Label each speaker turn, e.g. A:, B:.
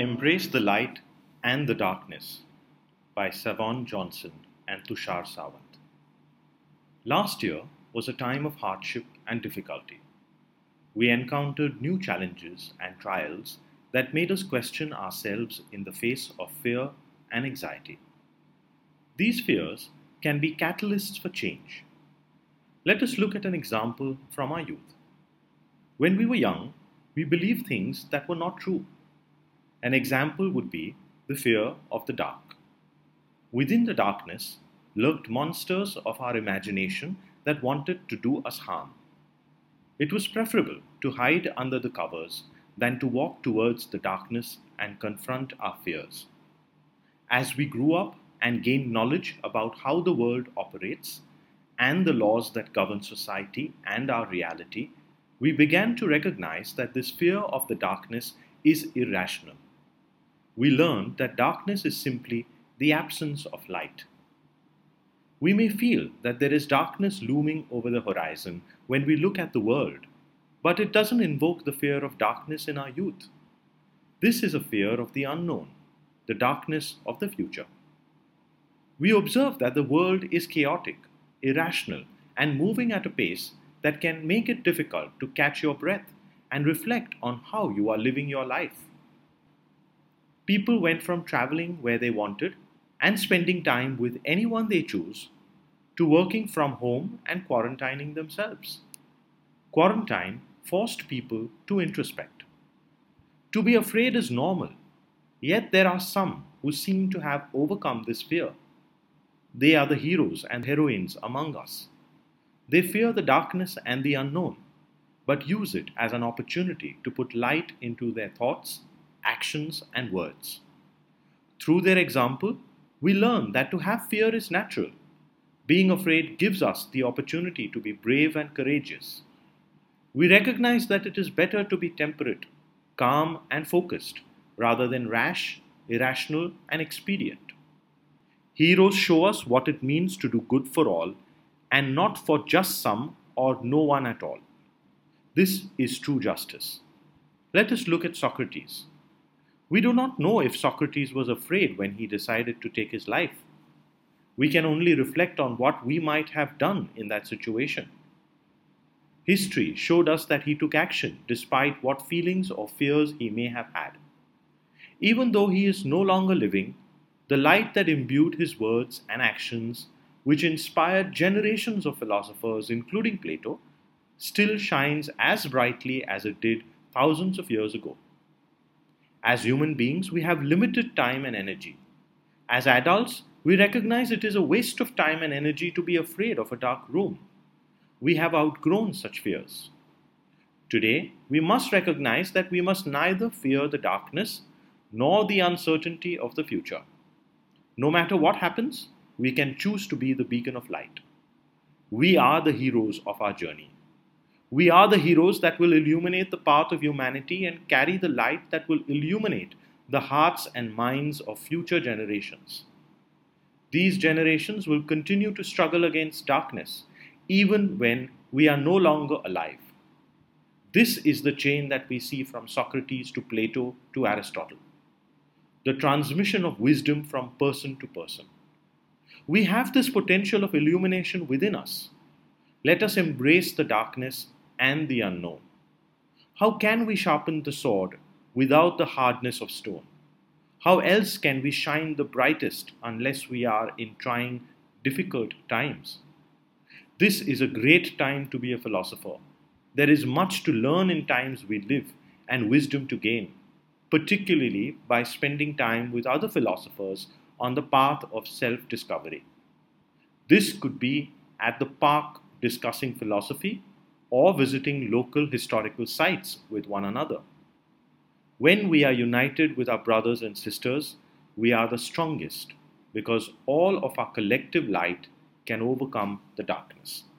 A: Embrace the Light and the Darkness by Savon Johnson and Tushar Sawant. Last year was a time of hardship and difficulty. We encountered new challenges and trials that made us question ourselves in the face of fear and anxiety. These fears can be catalysts for change. Let us look at an example from our youth. When we were young, we believed things that were not true. An example would be the fear of the dark. Within the darkness lurked monsters of our imagination that wanted to do us harm. It was preferable to hide under the covers than to walk towards the darkness and confront our fears. As we grew up and gained knowledge about how the world operates and the laws that govern society and our reality, we began to recognize that this fear of the darkness is irrational. We learned that darkness is simply the absence of light. We may feel that there is darkness looming over the horizon when we look at the world, but it doesn't invoke the fear of darkness in our youth. This is a fear of the unknown, the darkness of the future. We observe that the world is chaotic, irrational, and moving at a pace that can make it difficult to catch your breath and reflect on how you are living your life. People went from traveling where they wanted and spending time with anyone they choose to working from home and quarantining themselves. Quarantine forced people to introspect. To be afraid is normal, yet there are some who seem to have overcome this fear. They are the heroes and heroines among us. They fear the darkness and the unknown, but use it as an opportunity to put light into their thoughts, actions, and words. Through their example, we learn that to have fear is natural. Being afraid gives us the opportunity to be brave and courageous. We recognize that it is better to be temperate, calm, and focused rather than rash, irrational, and expedient. Heroes show us what it means to do good for all and not for just some or no one at all. This is true justice. Let us look at Socrates. We do not know if Socrates was afraid when he decided to take his life. We can only reflect on what we might have done in that situation. History showed us that he took action despite what feelings or fears he may have had. Even though he is no longer living, the light that imbued his words and actions which inspired generations of philosophers, including Plato, still shines as brightly as it did thousands of years ago. As human beings, we have limited time and energy. As adults, we recognize it is a waste of time and energy to be afraid of a dark room. We have outgrown such fears. Today, we must recognize that we must neither fear the darkness nor the uncertainty of the future. No matter what happens, we can choose to be the beacon of light. We are the heroes of our journey. We are the heroes that will illuminate the path of humanity and carry the light that will illuminate the hearts and minds of future generations. These generations will continue to struggle against darkness even when we are no longer alive. This is the chain that we see from Socrates to Plato to Aristotle the transmission of wisdom from person to person. We have this potential of illumination within us. Let us embrace the darkness and the unknown. How can we sharpen the sword without the hardness of stone? How else can we shine the brightest unless we are in trying, difficult times? This is a great time to be a philosopher. There is much to learn in times we live and wisdom to gain, particularly by spending time with other philosophers on the path of self discovery. This could be at the park discussing philosophy or visiting local historical sites with one another. When we are united with our brothers and sisters, we are the strongest because all of our collective light can overcome the darkness.